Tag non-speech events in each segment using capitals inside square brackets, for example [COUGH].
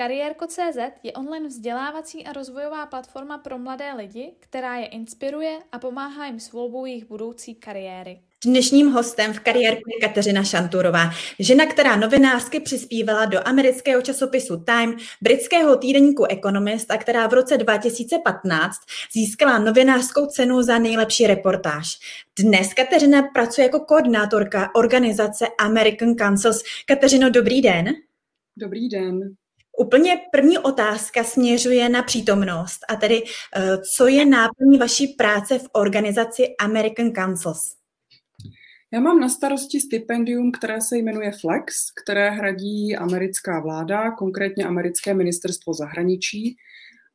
Kariérko.cz je online vzdělávací a rozvojová platforma pro mladé lidi, která je inspiruje a pomáhá jim s volbou jejich budoucí kariéry. Dnešním hostem v kariérku je Kateřina Šanturová, žena, která novinářsky přispívala do amerického časopisu Time, britského týdeníku Economist a která v roce 2015 získala novinářskou cenu za nejlepší reportáž. Dnes Kateřina pracuje jako koordinátorka organizace American Councils. Kateřino, dobrý den. Dobrý den. Úplně první otázka směřuje na přítomnost a tedy eh, co je náplní vaší práce v organizaci American Councils? Já mám na starosti stipendium, které se jmenuje Flex, které hradí americká vláda, konkrétně americké ministerstvo zahraničí.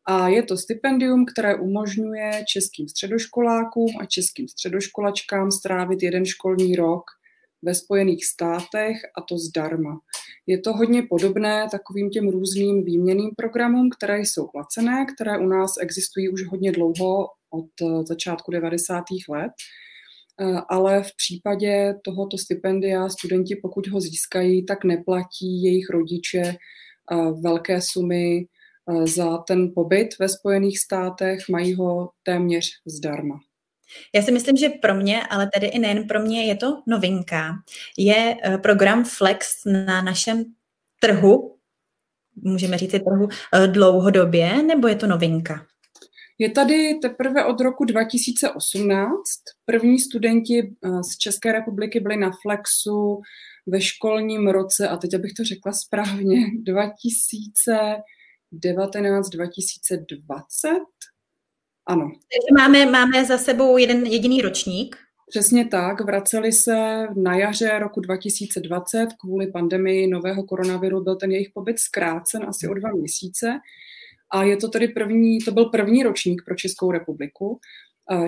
A je to stipendium, které umožňuje českým středoškolákům a českým středoškolačkám strávit jeden školní rok ve Spojených státech a to zdarma. Je to hodně podobné takovým těm různým výměným programům, které jsou placené, které u nás existují už hodně dlouho od začátku 90. let. Eh, ale v případě tohoto stipendia studenti, pokud ho získají, tak neplatí jejich rodiče eh, velké sumy eh, za ten pobyt ve Spojených státech, mají ho téměř zdarma. Já si myslím, že pro mě, ale tedy i nejen pro mě, je to novinka. Je program Flex na našem trhu, můžeme říct trhu, dlouhodobě, nebo je to novinka? Je tady teprve od roku 2018. První studenti eh, z České republiky byli na Flexu ve školním roce, a teď abych to řekla správně, [LAUGHS] 2019-2020. Ano. Takže máme, máme za sebou jeden jediný ročník. Přesně tak, vraceli se na jaře roku 2020 kvůli pandemii nového koronaviru, byl ten jejich pobyt zkrácen asi o dva měsíce a je to tedy první, to byl první ročník pro Českou republiku.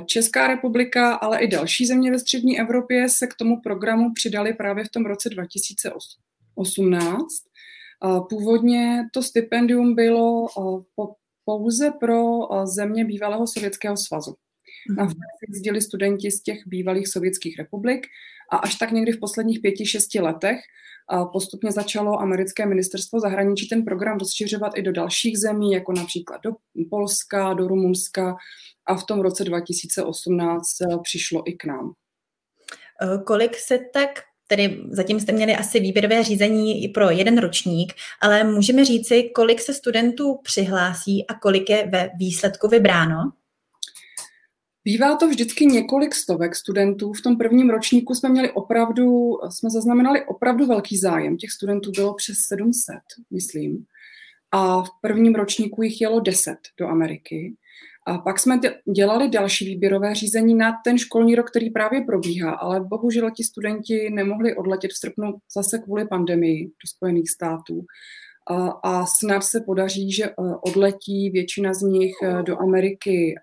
Česká republika, ale i další země ve střední Evropě se k tomu programu přidali právě v tom roce 2018. Původně to stipendium bylo pouze pro země bývalého Sovětského svazu. Na mhm. jezdili studenti z těch bývalých sovětských republik a až tak někdy v posledních pěti, šesti letech a postupně začalo americké ministerstvo zahraničí ten program rozšiřovat i do dalších zemí, jako například do Polska, do Rumunska a v tom roce 2018 eh, přišlo i k nám. Eh, kolik se tak Tedy zatím jste měli asi výběrové řízení i pro jeden ročník, ale můžeme říci, kolik se studentů přihlásí a kolik je ve výsledku vybráno? Bývá to vždycky několik stovek studentů. V tom prvním ročníku jsme měli opravdu, jsme zaznamenali opravdu velký zájem. Těch studentů bylo přes 700, myslím. A v prvním ročníku jich jelo 10 do Ameriky. A pak jsme dělali další výběrové řízení na ten školní rok, který právě probíhá, ale bohužel ti studenti nemohli odletět v srpnu zase kvůli pandemii do Spojených států. A, a snad se podaří, že eh, odletí většina z nich eh, do Ameriky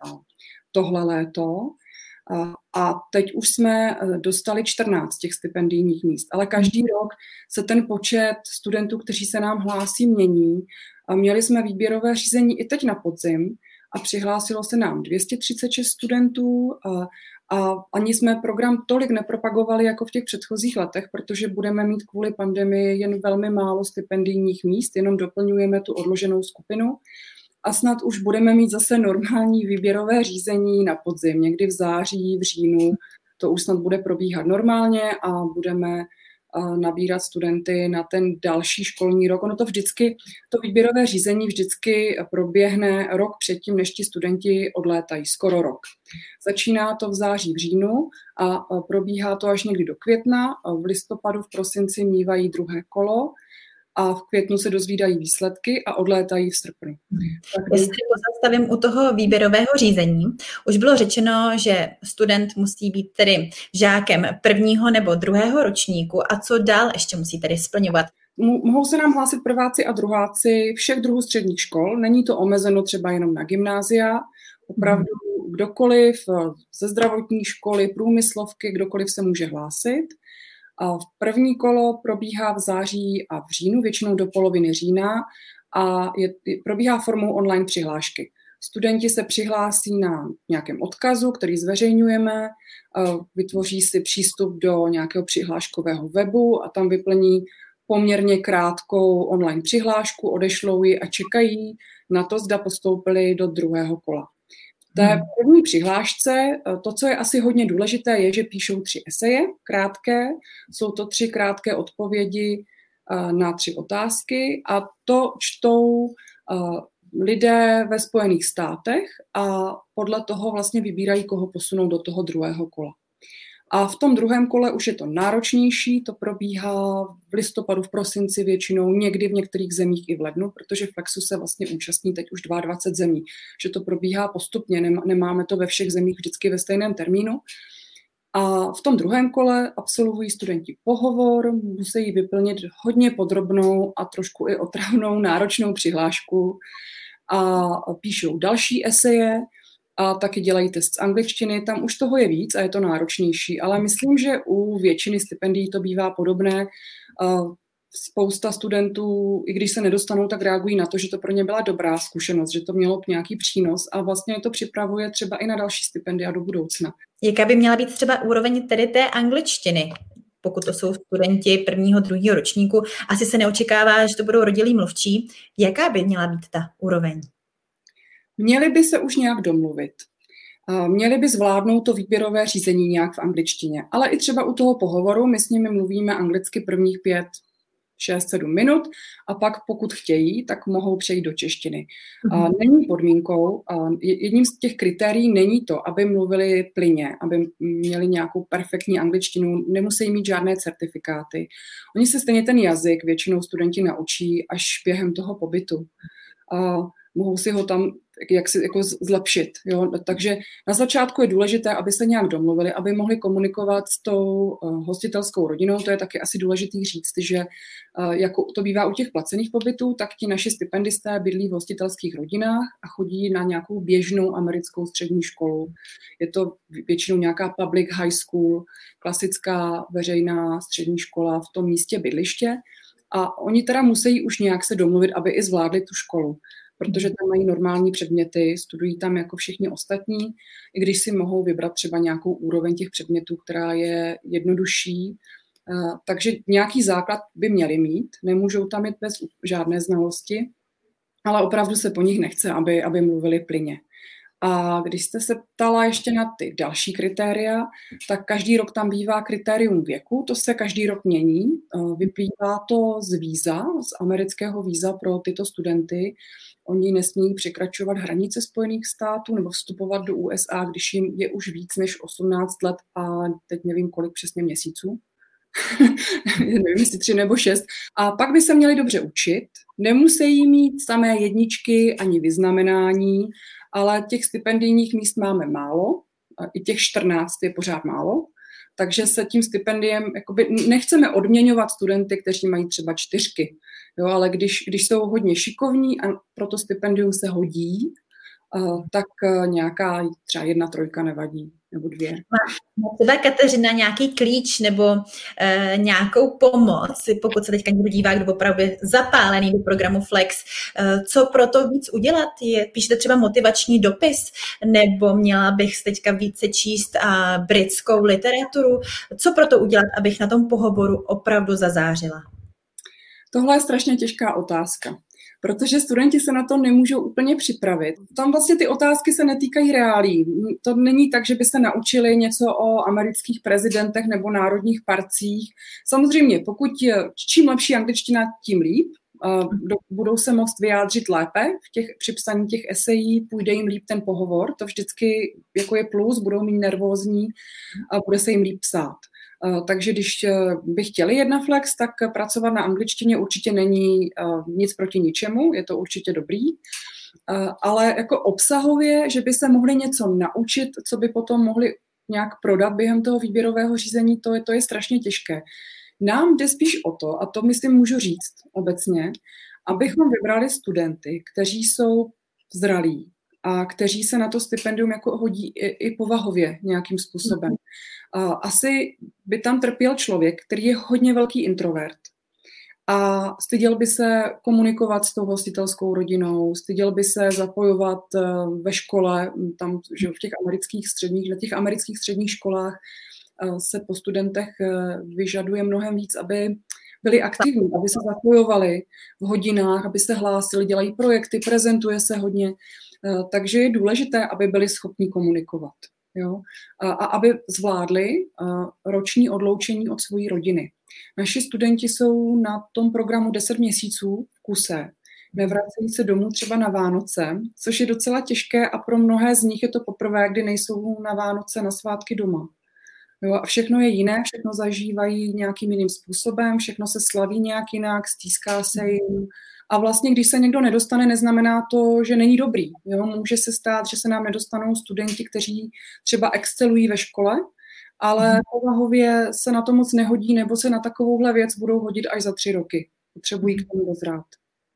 tohle léto. A teď už jsme eh, dostali 14 těch stipendijních míst, ale každý mhm. rok se ten počet studentů, kteří se nám hlásí, mění. A měli jsme výběrové řízení i teď na podzim a přihlásilo se nám 236 studentů a, a ani jsme program tolik nepropagovali jako v těch předchozích letech, protože budeme mít kvůli pandemii jen velmi málo stipendijních míst, jenom doplňujeme tu odloženou skupinu a snad už budeme mít zase normální výběrové řízení na podzim, někdy v září, v říjnu. To už snad bude probíhat normálně a budeme nabírat studenty na ten další školní rok. Ono to vždycky, to výběrové řízení vždycky proběhne rok předtím, než ti studenti odlétají, skoro rok. Začíná to v září, v říjnu a probíhá to až někdy do května. V listopadu, v prosinci mívají druhé kolo a v květnu se dozvídají výsledky a odlétají v srpnu. Tak Jestli pozastavím u toho výběrového řízení, už bylo řečeno, že student musí být tedy žákem prvního nebo druhého ročníku a co dál ještě musí tedy splňovat? Mohou se nám hlásit prváci a druháci všech druhů středních škol. Není to omezeno třeba jenom na gymnázia. Opravdu kdokoliv ze zdravotní školy, průmyslovky, kdokoliv se může hlásit. A v první kolo probíhá v září a v říjnu, většinou do poloviny října a je, probíhá formou online přihlášky. Studenti se přihlásí na nějakém odkazu, který zveřejňujeme, vytvoří si přístup do nějakého přihláškového webu a tam vyplní poměrně krátkou online přihlášku, odešlou ji a čekají na to, zda postoupili do druhého kola. V té hmm. první přihlášce eh, to, co je asi hodně důležité, je, že píšou tři eseje krátké. Jsou to tři krátké odpovědi eh, na tři otázky a to čtou eh, lidé ve Spojených státech a podle toho vlastně vybírají, koho posunou do toho druhého kola. A v tom druhém kole už je to náročnější, to probíhá v listopadu, v prosinci většinou, někdy v některých zemích i v lednu, protože Flexu se vlastně účastní teď už 22 zemí, že to probíhá postupně, nemáme to ve všech zemích vždycky ve stejném termínu. A v tom druhém kole absolvují studenti pohovor, musí vyplnit hodně podrobnou a trošku i otravnou náročnou přihlášku a píšou další eseje, a taky dělají test z angličtiny, tam už toho je víc a je to náročnější, ale myslím, že u většiny stipendií to bývá podobné. Spousta studentů, i když se nedostanou, tak reagují na to, že to pro ně byla dobrá zkušenost, že to mělo nějaký přínos a vlastně to připravuje třeba i na další stipendia do budoucna. Jaká by měla být třeba úroveň tedy té angličtiny? pokud to jsou studenti prvního, druhého ročníku, asi se neočekává, že to budou rodilí mluvčí. Jaká by měla být ta úroveň? Měli by se už nějak domluvit. Měli by zvládnout to výběrové řízení nějak v angličtině. Ale i třeba u toho pohovoru my s nimi mluvíme anglicky prvních pět, 6-7 minut a pak pokud chtějí, tak mohou přejít do češtiny. Mm-hmm. Není podmínkou, jedním z těch kritérií není to, aby mluvili plyně, aby měli nějakou perfektní angličtinu, nemusí mít žádné certifikáty. Oni se stejně ten jazyk většinou studenti naučí až během toho pobytu. Mohou si ho tam jak si jako zlepšit. Jo? Takže na začátku je důležité, aby se nějak domluvili, aby mohli komunikovat s tou uh, hostitelskou rodinou. To je taky asi důležitý říct, že uh, jako to bývá u těch placených pobytů, tak ti naši stipendisté bydlí v hostitelských rodinách a chodí na nějakou běžnou americkou střední školu. Je to většinou nějaká public high school, klasická veřejná střední škola v tom místě bydliště. A oni teda musí už nějak se domluvit, aby i zvládli tu školu protože tam mají normální předměty, studují tam jako všichni ostatní, i když si mohou vybrat třeba nějakou úroveň těch předmětů, která je jednodušší. Eh, takže nějaký základ by měli mít, nemůžou tam jít bez žádné znalosti, ale opravdu se po nich nechce, aby, aby mluvili plyně. A když jste se ptala ještě na ty další kritéria, tak každý rok tam bývá kritérium věku, to se každý rok mění. Eh, vyplývá to z víza, z amerického víza pro tyto studenty. Oni nesmí překračovat hranice Spojených států nebo vstupovat do USA, když jim je už víc než 18 let a teď nevím, kolik přesně měsíců. [LAUGHS] nevím, jestli tři nebo šest. A pak by se měli dobře učit. Nemusí mít samé jedničky ani vyznamenání, ale těch stipendijních míst máme málo. I těch 14 je pořád málo. Takže se tím stipendiem, jakoby, nechceme odměňovat studenty, kteří mají třeba čtyřky, jo, ale když, když jsou hodně šikovní a pro to stipendium se hodí, uh, tak uh, nějaká třeba jedna trojka nevadí nebo dvě. Má třeba Kateřina nějaký klíč nebo uh, nějakou pomoc, pokud se teďka někdo dívá, kdo opravdu je zapálený do programu Flex, uh, co pro to víc udělat? Je, píšete třeba motivační dopis, nebo měla bych teďka více číst uh, britskou literaturu? Co pro to udělat, abych na tom pohovoru opravdu zazářila? Tohle je strašně těžká otázka protože studenti se na to nemůžou úplně připravit. Tam vlastně ty otázky se netýkají reálí. To není tak, že by se naučili něco o amerických prezidentech nebo národních parcích. Samozřejmě, pokud čím lepší angličtina, tím líp. Budou se moct vyjádřit lépe v těch, při psaní těch esejí, půjde jim líp ten pohovor, to vždycky jako je plus, budou mít nervózní a bude se jim líp psát. Eh, takže když eh, by chtěli jedna flex, tak pracovat na angličtině určitě není eh, nic proti ničemu, je to určitě dobrý. Ale jako obsahově, že by se mohli něco naučit, co by potom mohli nějak prodat během toho výběrového řízení, to je, to je strašně těžké. Nám jde spíš o to, a to myslím můžu říct obecně, abychom vybrali studenty, kteří jsou zralí, a kteří se na to stipendium jako hodí i, i povahově nějakým způsobem. Asi by tam trpěl člověk, který je hodně velký introvert a styděl by se komunikovat s tou hostitelskou rodinou, styděl by se zapojovat eh, ve škole, tam že v těch amerických středních, na těch amerických středních školách eh, se po studentech eh, vyžaduje mnohem víc, aby byli aktivní, aby se zapojovali v hodinách, aby se hlásili, dělají projekty, prezentuje se hodně. Takže je důležité, aby byli schopni komunikovat. Jo? A, a aby zvládli roční odloučení od své rodiny. Naši studenti jsou na tom programu 10 měsíců v kuse. Nevracejí se domů třeba na Vánoce, což je docela těžké a pro mnohé z nich je to poprvé, kdy nejsou na Vánoce na svátky doma. Jo, a všechno je jiné, všechno zažívají nějakým jiným způsobem, všechno se slaví nějak jinak, stýská se jim. A vlastně, když se někdo nedostane, neznamená to, že není dobrý. Jo? Může se stát, že se nám nedostanou studenti, kteří třeba excelují ve škole, ale mhm. povahově se na to moc nehodí, nebo se na takovouhle věc budou hodit až za tři roky. Potřebují k tomu dozrát.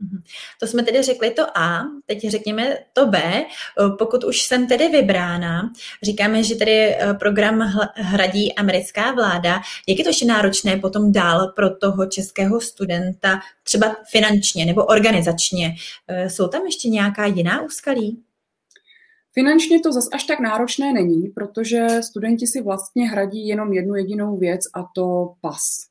Mhm. To jsme tedy řekli to A, teď řekněme to B. Pokud už jsem tedy vybrána, říkáme, že tedy eh, program hradí americká vláda. Jak je to ještě náročné potom dál pro toho českého studenta, třeba finančně nebo organizačně? Eh, jsou tam ještě nějaká jiná úskalí? Finančně to zas až tak náročné není, protože studenti si vlastně hradí jenom jednu jedinou věc a to pas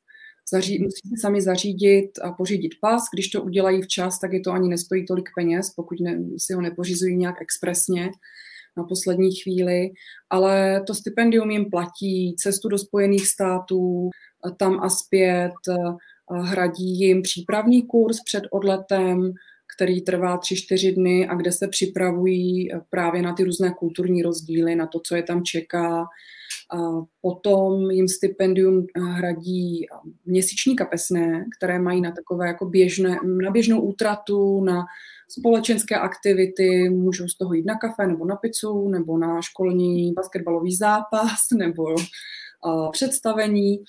zaří, musí si sami zařídit a pořídit pas. Když to udělají včas, tak je to ani nestojí tolik peněz, pokud ne, si ho nepořizují nějak expresně na poslední chvíli, ale to stipendium jim platí cestu do Spojených států, tam a zpět, hradí jim přípravný kurz před odletem, který trvá 3-4 dny a kde se připravují právě na ty různé kulturní rozdíly, na to, co je tam čeká, Potom jim stipendium eh, hradí eh, měsíční kapesné, které mají na takové jako běžné, na běžnou útratu, na společenské aktivity, můžou z toho jít na kafe nebo na pizzu, nebo na školní basketbalový zápas, [LAUGHS] nebo eh, představení.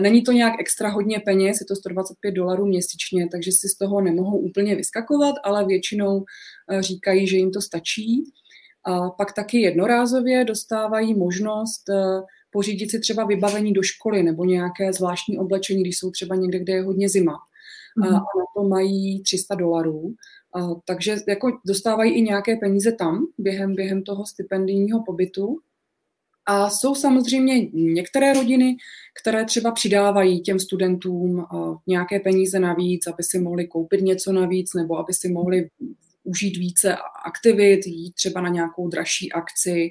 Není to nějak extra hodně peněz, je to 125 dolarů měsíčně, takže si z toho nemohou úplně vyskakovat, ale většinou říkají, že jim to stačí. A pak taky jednorázově dostávají možnost eh, pořídit si třeba vybavení do školy nebo nějaké zvláštní oblečení, když jsou třeba někde, kde je hodně zima. Mm-hmm. A na to mají 300 dolarů. A, takže jako dostávají i nějaké peníze tam během, během toho stipendijního pobytu. A jsou samozřejmě některé rodiny, které třeba přidávají těm studentům nějaké peníze navíc, aby si mohli koupit něco navíc, nebo aby si mohli užít více aktivit, jít třeba na nějakou dražší akci,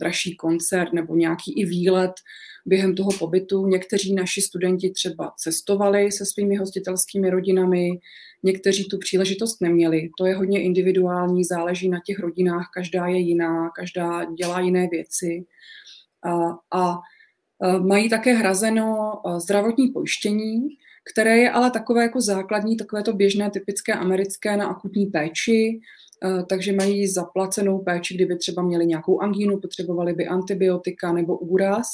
dražší koncert nebo nějaký i výlet během toho pobytu. Někteří naši studenti třeba cestovali se svými hostitelskými rodinami, někteří tu příležitost neměli. To je hodně individuální, záleží na těch rodinách, každá je jiná, každá dělá jiné věci. A, a mají také hrazeno zdravotní pojištění, které je ale takové jako základní, takové to běžné, typické americké na akutní péči, eh, takže mají zaplacenou péči, kdyby třeba měli nějakou angínu, potřebovali by antibiotika nebo úraz,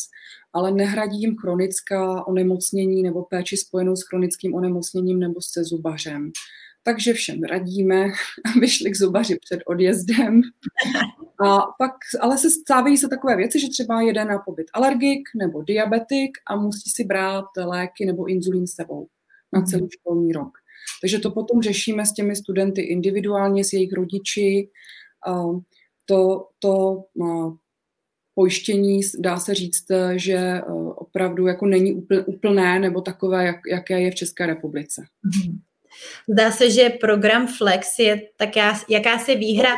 ale nehradí jim chronická onemocnění nebo péči spojenou s chronickým onemocněním nebo se zubařem. Takže všem radíme, [LAUGHS] aby šli k zubaři před odjezdem. A pak, ale se stávají se takové věci, že třeba jede na pobyt alergik nebo diabetik a musí si brát léky nebo inzulín s sebou na mhm. celý školní rok. Takže to potom řešíme s těmi studenty individuálně, s jejich rodiči. To, to pojištění, dá se říct, že e, opravdu jako není úplné nebo takové, jak, jaké je v České republice. Mm-hmm. Zdá se, že program Flex je tak jakási výhra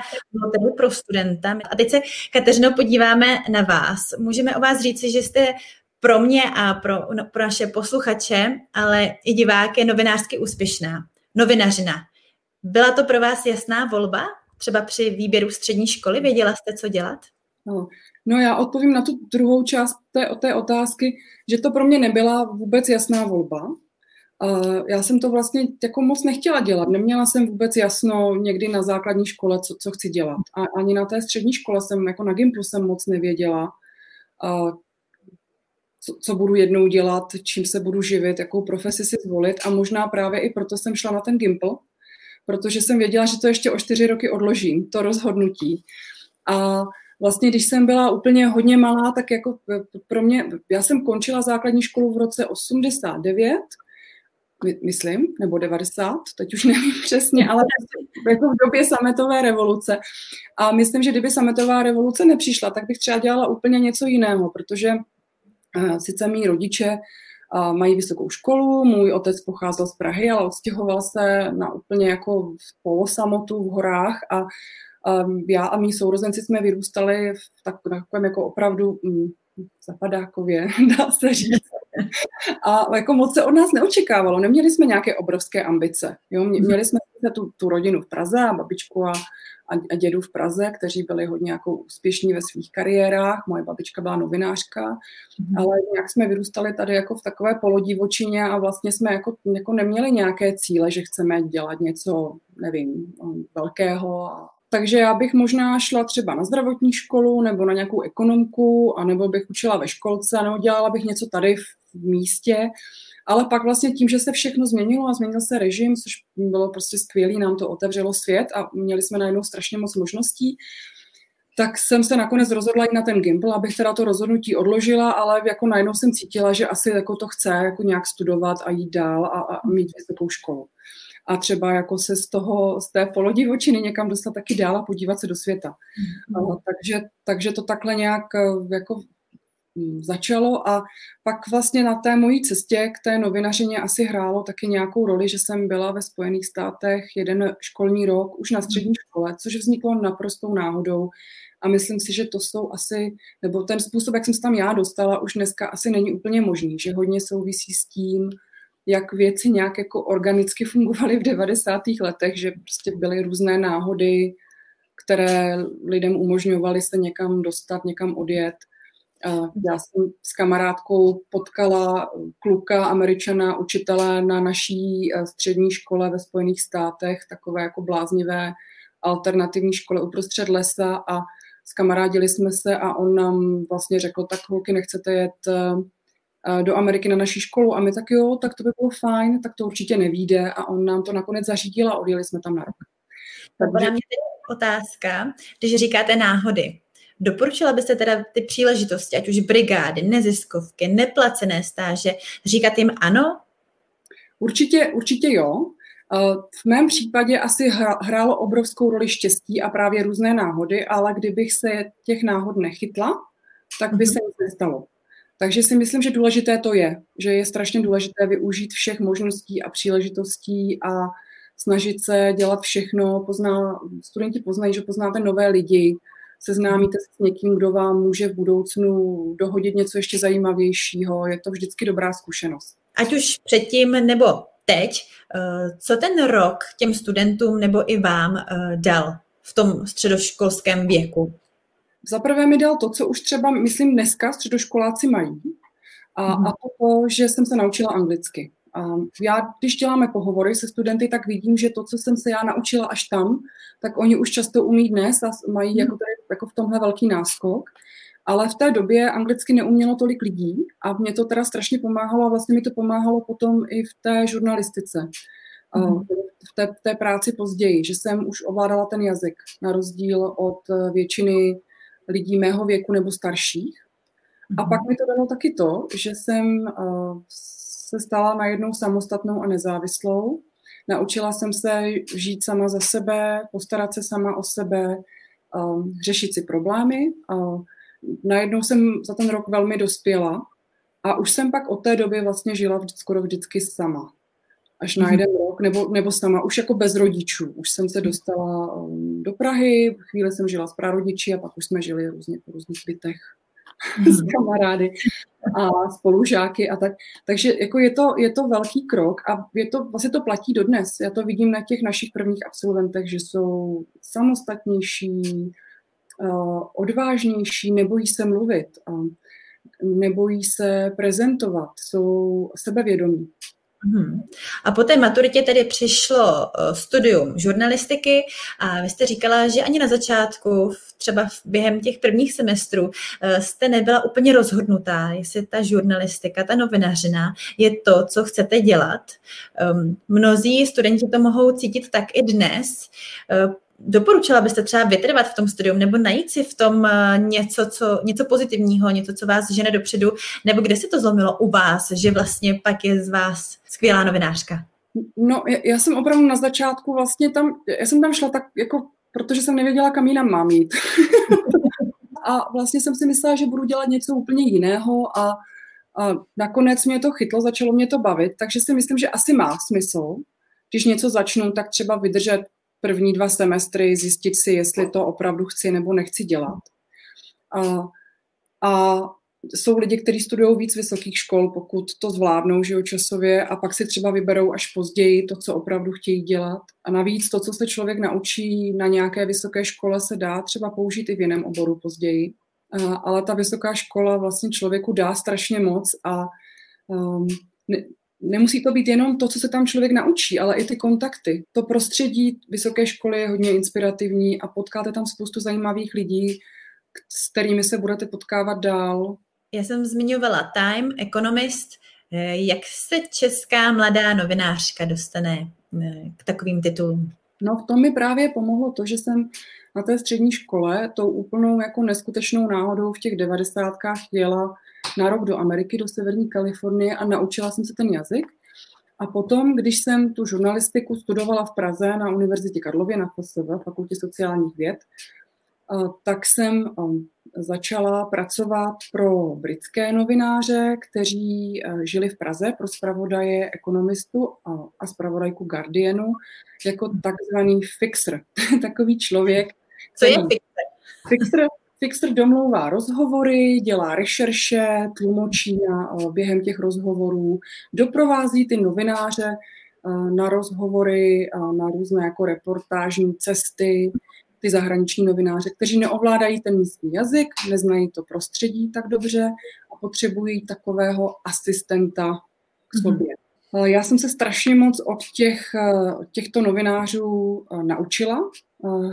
pro studenta. A teď se, Kateřino, podíváme na vás. Můžeme o vás říci, že jste pro mě a pro, no, pro naše posluchače, ale i diváky novinářsky úspěšná. Novinařina. Byla to pro vás jasná volba? Třeba při výběru střední školy? Věděla jste, co dělat? No, no já odpovím na tu druhou část té, té otázky, že to pro mě nebyla vůbec jasná volba, já jsem to vlastně jako moc nechtěla dělat. Neměla jsem vůbec jasno někdy na základní škole, co, co chci dělat. A ani na té střední škole jsem, jako na Gimplu jsem moc nevěděla, co, co budu jednou dělat, čím se budu živit, jakou profesi si zvolit. A možná právě i proto jsem šla na ten Gimpl, protože jsem věděla, že to ještě o čtyři roky odložím, to rozhodnutí. A vlastně, když jsem byla úplně hodně malá, tak jako pro mě, já jsem končila základní školu v roce 89 myslím, nebo 90, teď už nevím [LAUGHS] přesně, ale jako v době sametové revoluce. A myslím, že kdyby sametová revoluce nepřišla, tak bych třeba dělala úplně něco jiného, protože uh, sice mý rodiče mají vysokou školu, můj otec pocházel z Prahy, ale odstěhoval se na úplně jako v polosamotu v horách a já a mý sourozenci jsme vyrůstali v takovém jako opravdu mm, zapadákově, [LAUGHS] dá se říct. A jako moc se od nás neočekávalo. Neměli jsme nějaké obrovské ambice. Jo? Měli jsme tu, tu rodinu v Praze a babičku a a dědu v Praze, kteří byli hodně jako úspěšní ve svých kariérách. Moje babička byla novinářka, mm-hmm. ale nějak jsme vyrůstali tady jako v takové polodivočině a vlastně jsme jako, jako neměli nějaké cíle, že chceme dělat něco, nevím, velkého. Takže já bych možná šla třeba na zdravotní školu nebo na nějakou ekonomku, anebo bych učila ve školce, nebo dělala bych něco tady v místě, ale pak vlastně tím, že se všechno změnilo a změnil se režim, což bylo prostě skvělý, nám to otevřelo svět a měli jsme najednou strašně moc možností, tak jsem se nakonec rozhodla jít na ten Gimpl, abych teda to rozhodnutí odložila, ale jako najednou jsem cítila, že asi jako to chce jako nějak studovat a jít dál a, a mít vysokou školu. A třeba jako se z toho, z té polodivočiny někam dostat taky dál a podívat se do světa. Mm. Uh, takže, takže to takhle nějak eh, jako začalo a pak vlastně na té mojí cestě k té novinařině asi hrálo taky nějakou roli, že jsem byla ve Spojených státech jeden školní rok už na střední škole, což vzniklo naprostou náhodou a myslím si, že to jsou asi, nebo ten způsob, jak jsem se tam já dostala, už dneska asi není úplně možný, že hodně souvisí s tím, jak věci nějak jako organicky fungovaly v 90. letech, že prostě byly různé náhody, které lidem umožňovaly se někam dostat, někam odjet – já jsem s kamarádkou potkala kluka, američana, učitele na naší eh, střední škole ve Spojených státech, takové jako bláznivé alternativní škole uprostřed lesa a skamarádili jsme se a on nám vlastně řekl, tak holky, nechcete jet eh, do Ameriky na naší školu? A my tak jo, tak to by bylo fajn, tak to určitě nevíde. A on nám to nakonec zařídil a odjeli jsme tam na rok. Takže... mě otázka, když říkáte náhody, Doporučila byste teda ty příležitosti, ať už brigády, neziskovky, neplacené stáže, říkat jim ano? Určitě, určitě jo. Eh, v mém případě asi hrálo obrovskou roli štěstí a právě různé náhody, ale kdybych se těch náhod nechytla, tak by se nic nestalo. Takže si myslím, že důležité to je, že je strašně důležité využít všech možností a příležitostí a snažit se dělat všechno. Pozná, studenti poznají, že poznáte nové lidi, seznámíte se s někým, kdo vám může v budoucnu dohodit něco ještě zajímavějšího. Je to vždycky dobrá zkušenost. Ať už předtím nebo teď, eh, co ten rok těm studentům nebo i vám eh, dal v tom středoškolském věku? Za prvé mi dal to, co už třeba, myslím, dneska středoškoláci mají. A, mm. a to, že jsem se naučila anglicky. Já, když děláme pohovory se studenty, tak vidím, že to, co jsem se já naučila až tam, tak oni už často umí dnes a mají hmm. jako, tady, jako v tomhle velký náskok. Ale v té době anglicky neumělo tolik lidí a mě to teda strašně pomáhalo a vlastně mi to pomáhalo potom i v té žurnalistice. Mm. V té, v té práci později, že jsem už ovládala ten jazyk, na rozdíl od eh, většiny lidí mého věku nebo starších. A hmm. pak mi to dalo taky to, že jsem uh, se stala najednou samostatnou a nezávislou. Naučila jsem se žít sama za sebe, postarat se sama o sebe, um, řešit si problémy. Najednou jsem za ten rok velmi dospěla a už jsem pak od té doby vlastně žila vždy, skoro vždycky sama. Až na mhm. jeden rok, nebo, nebo sama, už jako bez rodičů. Už jsem se dostala um, do Prahy, chvíli jsem žila s prarodiči a pak už jsme žili různě po různých bytech [LAUGHS] s kamarády a spolužáky a tak. Takže jako je, to, je to velký krok a je to, vlastně to platí dodnes. Já to vidím na těch našich prvních absolventech, že jsou samostatnější, uh, odvážnější, nebojí se mluvit, nebojí se prezentovat, jsou sebevědomí. Hmm. A po té maturitě tedy přišlo eh, studium žurnalistiky a vy jste říkala, že ani na začátku, třeba během těch prvních semestrů, eh, jste nebyla úplně rozhodnutá, jestli ta žurnalistika, ta novinařina je to, co chcete dělat. Ehm, mnozí studenti to mohou cítit tak i dnes. Doporučila byste třeba vytrvat v tom studium nebo najít si v tom eh, něco, co, něco pozitivního, něco, co vás žene dopředu, nebo kde se to zlomilo u vás, že vlastně pak je z vás skvělá novinářka? No, já, já jsem opravdu na začátku vlastně tam, já jsem tam šla tak jako, protože jsem nevěděla, kam jinam mám jít. [LAUGHS] a vlastně jsem si myslela, že budu dělat něco úplně jiného a A nakonec mě to chytlo, začalo mě to bavit, takže si myslím, že asi má smysl, když něco začnu, tak třeba vydržet první dva semestry, zjistit si, jestli to opravdu chci nebo nechci dělat. A, a jsou lidi, kteří studují víc vysokých škol, pokud to zvládnou že jo, časově a pak si třeba vyberou až později to, co opravdu chtějí dělat. A navíc to, co se člověk naučí na nějaké vysoké škole, se dá třeba použít i v jiném oboru později. Ale ta vysoká škola vlastně člověku dá strašně moc a um, nemusí to být jenom to, co se tam člověk naučí, ale i ty kontakty. To prostředí vysoké školy je hodně inspirativní a potkáte tam spoustu zajímavých lidí, s kterými se budete potkávat dál. Já jsem zmiňovala Time, Economist. Jak se česká mladá novinářka dostane eh, k takovým titulům? No v tom mi právě pomohlo to, že jsem na té střední škole tou úplnou jako neskutečnou náhodou v těch devadesátkách jela na rok do Ameriky, do Severní Kalifornie a naučila jsem se ten jazyk. A potom, když jsem tu žurnalistiku studovala v Praze na Univerzitě Karlově na FSV, Fakultě sociálních věd, tak jsem začala pracovat pro britské novináře, kteří žili v Praze pro zpravodaje ekonomistu a zpravodajku Guardianu jako takzvaný fixer. [LAUGHS] Takový člověk. Co je fixer? Fixer, fixer domlouvá rozhovory, dělá rešerše, tlumočí na, během těch rozhovorů, doprovází ty novináře na rozhovory, na různé jako reportážní cesty, ty zahraniční novináře, kteří neovládají ten místní jazyk, neznají to prostředí tak dobře a potřebují takového asistenta k mhm. sobě. Mm-hmm. Já jsem se strašně moc od těch, od těchto novinářů eh, naučila,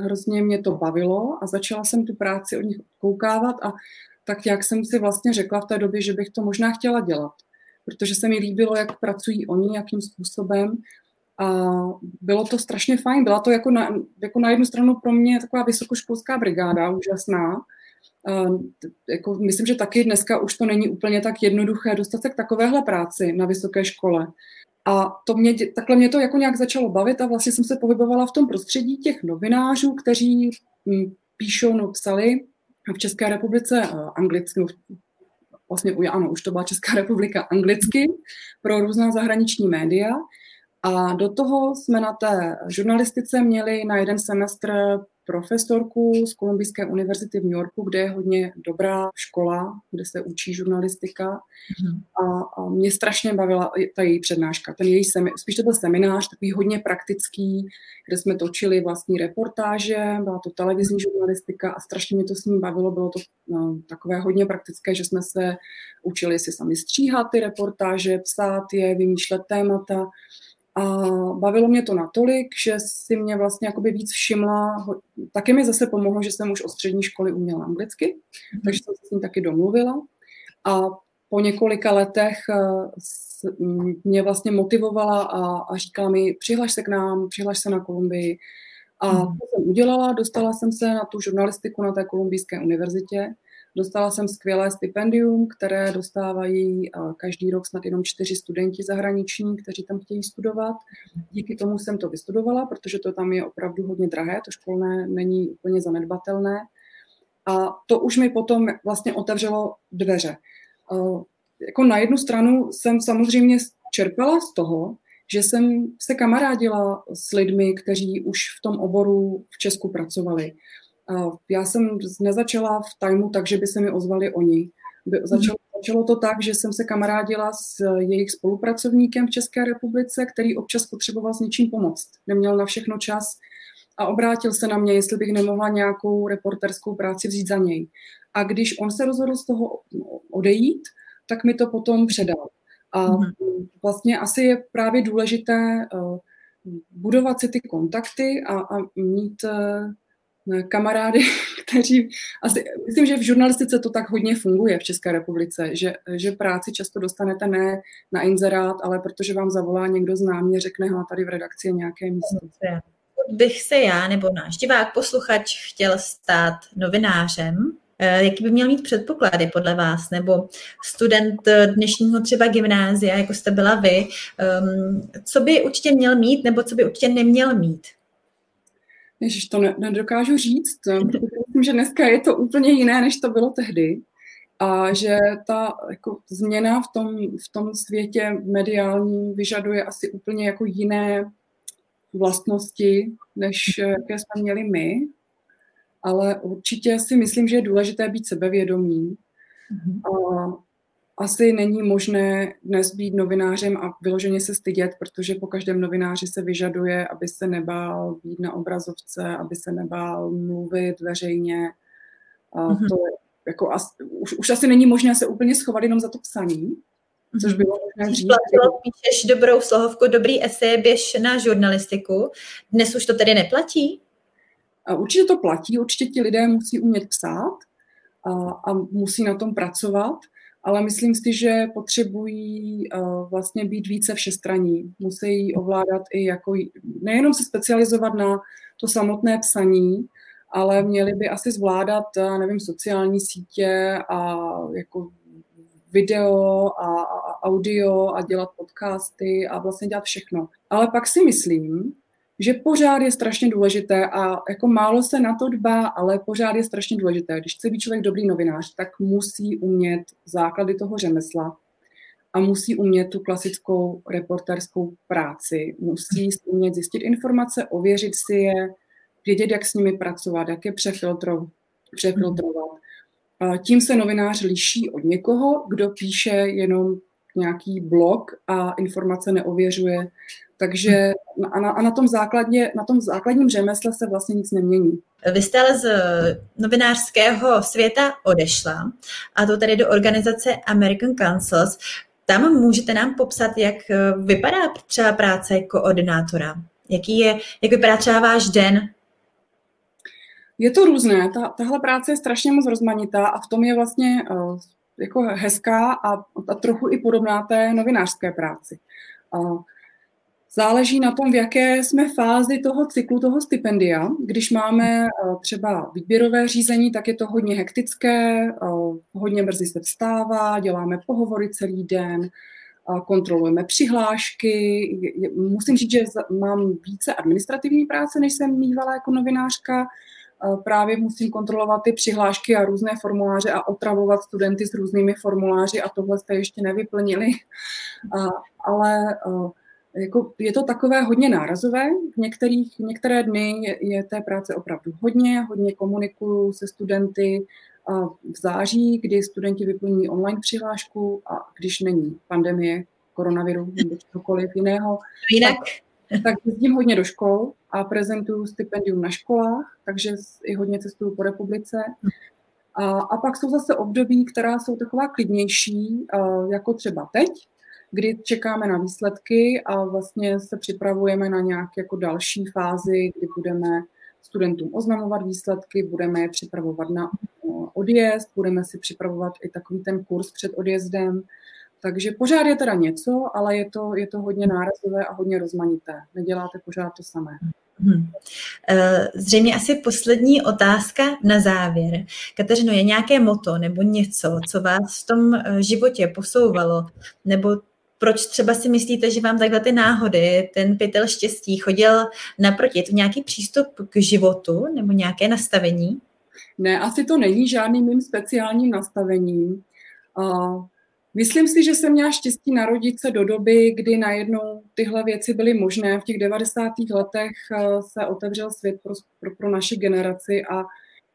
hrozně mě to bavilo a začala jsem tu práci od nich koukávat a tak jak jsem si vlastně řekla v té době, že bych to možná chtěla dělat, protože se mi líbilo, jak pracují oni, jakým způsobem a bylo to strašně fajn. Byla to jako na, jako na jednu stranu pro mě taková vysokoškolská brigáda, úžasná. Uh, jako, myslím, že taky dneska už to není úplně tak jednoduché dostat se k takovéhle práci na vysoké škole. A to mě, takhle mě to jako nějak začalo bavit a vlastně jsem se pohybovala v tom prostředí těch novinářů, kteří hm, píšou, no psali v České republice uh, anglicky, no, vlastně ano, už to byla Česká republika anglicky pro různá zahraniční média. A do toho jsme na té žurnalistice měli na jeden semestr profesorku z Kolumbijské univerzity v New Yorku, kde je hodně dobrá škola, kde se učí žurnalistika. Mm. A, a mě strašně bavila ta její přednáška. Ten její semi, spíš to byl seminář, takový hodně praktický, kde jsme točili vlastní reportáže, byla to televizní žurnalistika a strašně mě to s ním bavilo. Bylo to no, takové hodně praktické, že jsme se učili si sami stříhat ty reportáže, psát je, vymýšlet témata. A bavilo mě to natolik, že si mě vlastně jakoby víc všimla. Taky mi zase pomohlo, že jsem už od střední školy uměla anglicky, mm-hmm. takže jsem se s ním taky domluvila. A po několika letech eh, mě vlastně motivovala a, a říkala mi, přihlaš se k nám, přihlaš se na Kolumbii. A mm. to jsem udělala, dostala jsem se na tu žurnalistiku na té kolumbijské univerzitě Dostala jsem skvělé stipendium, které dostávají eh, každý rok snad jenom čtyři studenti zahraniční, kteří tam chtějí studovat. Díky tomu jsem to vystudovala, protože to tam je opravdu hodně drahé, to školné není úplně zanedbatelné. A to už mi potom vlastně otevřelo dveře. Eh, jako na jednu stranu jsem samozřejmě čerpala z toho, že jsem se kamarádila s lidmi, kteří už v tom oboru v Česku pracovali. Já jsem nezačala v tajmu tak, že by se mi ozvali oni. Začalo, začalo to tak, že jsem se kamarádila s jejich spolupracovníkem v České republice, který občas potřeboval s něčím pomoct. Neměl na všechno čas a obrátil se na mě, jestli bych nemohla nějakou reporterskou práci vzít za něj. A když on se rozhodl z toho odejít, tak mi to potom předal. A mhm. vlastně asi je právě důležité eh, budovat si ty kontakty a, a mít eh, kamarády, [LAUGHS] kteří asi, myslím, že v žurnalistice to tak hodně funguje v České republice, že, že práci často dostanete ne na inzerát, ale protože vám zavolá někdo známý, řekne, hle, tady v redakci je nějaké místo. Bych se já nebo náš divák, posluchač chtěl stát novinářem, eh, jaký by měl mít předpoklady podle vás, nebo student dnešního třeba gymnázia, jako jste byla vy, ehm, co by určitě měl mít, nebo co by určitě neměl mít? Ježiš, to ne, nedokážu říct, [LAUGHS] protože myslím, že dneska je to úplně jiné, než to bylo tehdy. a že ta jako, změna v tom, v tom světě mediálním vyžaduje asi úplně jako jiné vlastnosti, než jaké jsme měli my, ale určitě si myslím, že je důležité být sebevědomý. Mm-hmm. A asi není možné dnes být novinářem a vyloženě se stydět, protože po každém novináři se vyžaduje, aby se nebál být na obrazovce, aby se nebál mluvit veřejně. A mm-hmm. to je, jako, as, už, už asi není možné se úplně schovat jenom za to psaní, což bylo možná dřív. Píšeš dobrou slohovku, dobrý esej, běž na žurnalistiku. Dnes už to tedy neplatí? A určitě to platí, určitě ti lidé musí umět psát a, a musí na tom pracovat, ale myslím si, že potřebují uh, vlastně být více všestraní. Musí ovládat i jako, nejenom se specializovat na to samotné psaní, ale měli by asi zvládat, nevím, sociální sítě a jako video a audio a dělat podcasty a vlastně dělat všechno. Ale pak si myslím, že pořád je strašně důležité a jako málo se na to dbá, ale pořád je strašně důležité. Když chce být člověk dobrý novinář, tak musí umět základy toho řemesla a musí umět tu klasickou reporterskou práci. Musí umět zjistit informace, ověřit si je, vědět, jak s nimi pracovat, jak je přefiltrovat. přefiltrovat. Tím se novinář liší od někoho, kdo píše jenom nějaký blog a informace neověřuje. Takže a na, a na, tom základně, na tom základním řemesle se vlastně nic nemění. Vy jste ale z novinářského světa odešla a to tady do organizace American Councils. Tam můžete nám popsat, jak vypadá třeba práce koordinátora? Jaký je, jak vypadá třeba váš den je to různé, ta, tahle práce je strašně moc rozmanitá a v tom je vlastně uh, jako hezká a, a trochu i podobná té novinářské práci. Uh, Záleží na tom, v jaké jsme fázi toho cyklu, toho stipendia. Když máme třeba výběrové řízení, tak je to hodně hektické, hodně brzy se vstává, děláme pohovory celý den, kontrolujeme přihlášky. Musím říct, že mám více administrativní práce, než jsem mývala jako novinářka, právě musím kontrolovat ty přihlášky a různé formuláře a otravovat studenty s různými formuláři a tohle jste ještě nevyplnili. [LAUGHS] Ale jako je to takové hodně nárazové. V některých, některé dny je, je té práce opravdu hodně, hodně komunikuju se studenty a v září, kdy studenti vyplní online přihlášku a když není pandemie, koronaviru nebo cokoliv jiného, Jinak. Tak, tak jezdím hodně do škol a prezentuju stipendium na školách, takže i hodně cestuju po republice. A, a pak jsou zase období, která jsou taková klidnější, jako třeba teď, kdy čekáme na výsledky a vlastně se připravujeme na nějaké jako další fázi, kdy budeme studentům oznamovat výsledky, budeme je připravovat na odjezd, budeme si připravovat i takový ten kurz před odjezdem. Takže pořád je teda něco, ale je to, je to hodně nárazové a hodně rozmanité. Neděláte pořád to samé. Hmm. Zřejmě asi poslední otázka na závěr. Kateřino, je nějaké moto nebo něco, co vás v tom eh, životě posouvalo, nebo proč třeba si myslíte, že vám takhle ty náhody, ten pytel štěstí chodil naproti? Je to nějaký přístup k životu nebo nějaké nastavení? Ne, asi to není žádným mým speciálním nastavením. Uh, myslím si, že jsem měla štěstí narodit se do doby, kdy najednou tyhle věci byly možné. V těch 90. letech uh, se otevřel svět pro, pro, pro naši generaci a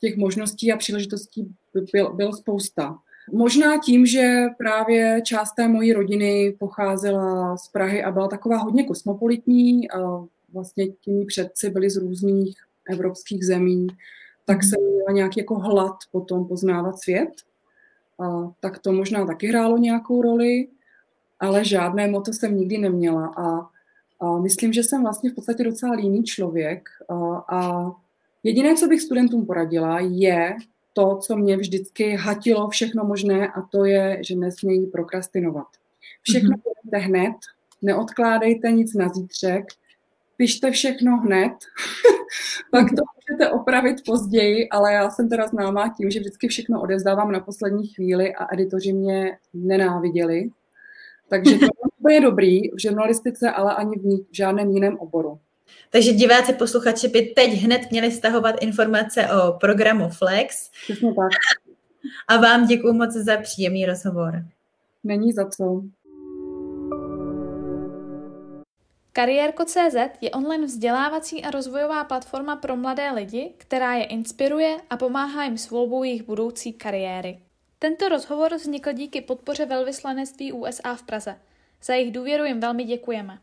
těch možností a příležitostí byl, byl spousta. Možná tím, že právě část té mojí rodiny pocházela z Prahy a byla taková hodně kosmopolitní, a vlastně těmi předci byli z různých evropských zemí, tak jsem měla nějaký jako hlad potom poznávat svět. A tak to možná taky hrálo nějakou roli, ale žádné moto jsem nikdy neměla. A, a myslím, že jsem vlastně v podstatě docela líný člověk. A, a jediné, co bych studentům poradila, je to, co mě vždycky hatilo všechno možné a to je, že nesmějí prokrastinovat. Všechno mm-hmm. hned, neodkládejte nic na zítřek, pište všechno hned, [LAUGHS] pak to můžete opravit později, ale já jsem teda známá tím, že vždycky všechno odevzdávám na poslední chvíli a editoři mě nenáviděli. Takže to je [LAUGHS] dobrý v žurnalistice, ale ani v, ní, v žádném jiném oboru. Takže diváci, posluchači by teď hned měli stahovat informace o programu Flex. Přesně tak. A vám děkuji moc za příjemný rozhovor. Není za co. Kariérko.cz je online vzdělávací a rozvojová platforma pro mladé lidi, která je inspiruje a pomáhá jim s volbou jejich budoucí kariéry. Tento rozhovor vznikl díky podpoře velvyslanectví USA v Praze. Za jejich důvěru jim velmi děkujeme.